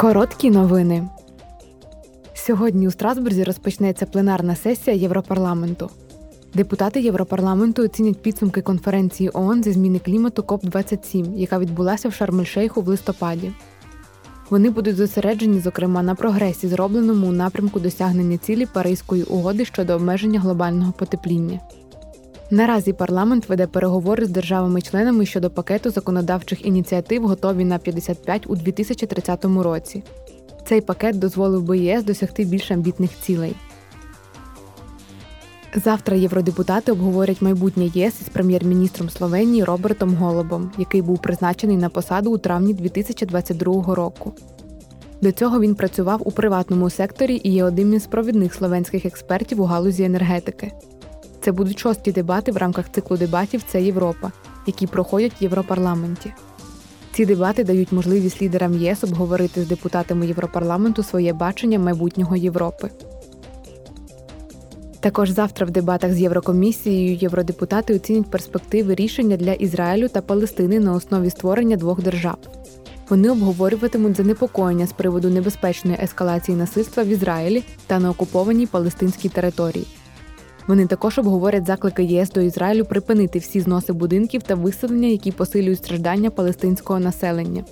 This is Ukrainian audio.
Короткі новини. Сьогодні у Страсбурзі розпочнеться пленарна сесія Європарламенту. Депутати Європарламенту оцінять підсумки конференції ООН зі зміни клімату КОП-27, яка відбулася в Шарм-ель-Шейху в листопаді. Вони будуть зосереджені, зокрема, на прогресі, зробленому у напрямку досягнення цілі Паризької угоди щодо обмеження глобального потепління. Наразі парламент веде переговори з державами-членами щодо пакету законодавчих ініціатив, Готові на 55 у 2030 році. Цей пакет дозволив би ЄС досягти більш амбітних цілей. Завтра євродепутати обговорять майбутнє ЄС із прем'єр-міністром Словенії Робертом Голубом, який був призначений на посаду у травні 2022 року. До цього він працював у приватному секторі і є одним із провідних словенських експертів у галузі енергетики. Це будуть шості дебати в рамках циклу дебатів Це Європа, які проходять в Європарламенті. Ці дебати дають можливість лідерам ЄС обговорити з депутатами Європарламенту своє бачення майбутнього Європи. Також завтра в дебатах з Єврокомісією євродепутати оцінять перспективи рішення для Ізраїлю та Палестини на основі створення двох держав. Вони обговорюватимуть занепокоєння з приводу небезпечної ескалації насильства в Ізраїлі та на окупованій палестинській території. Вони також обговорять заклики ЄС до Ізраїлю припинити всі зноси будинків та виселення, які посилюють страждання палестинського населення.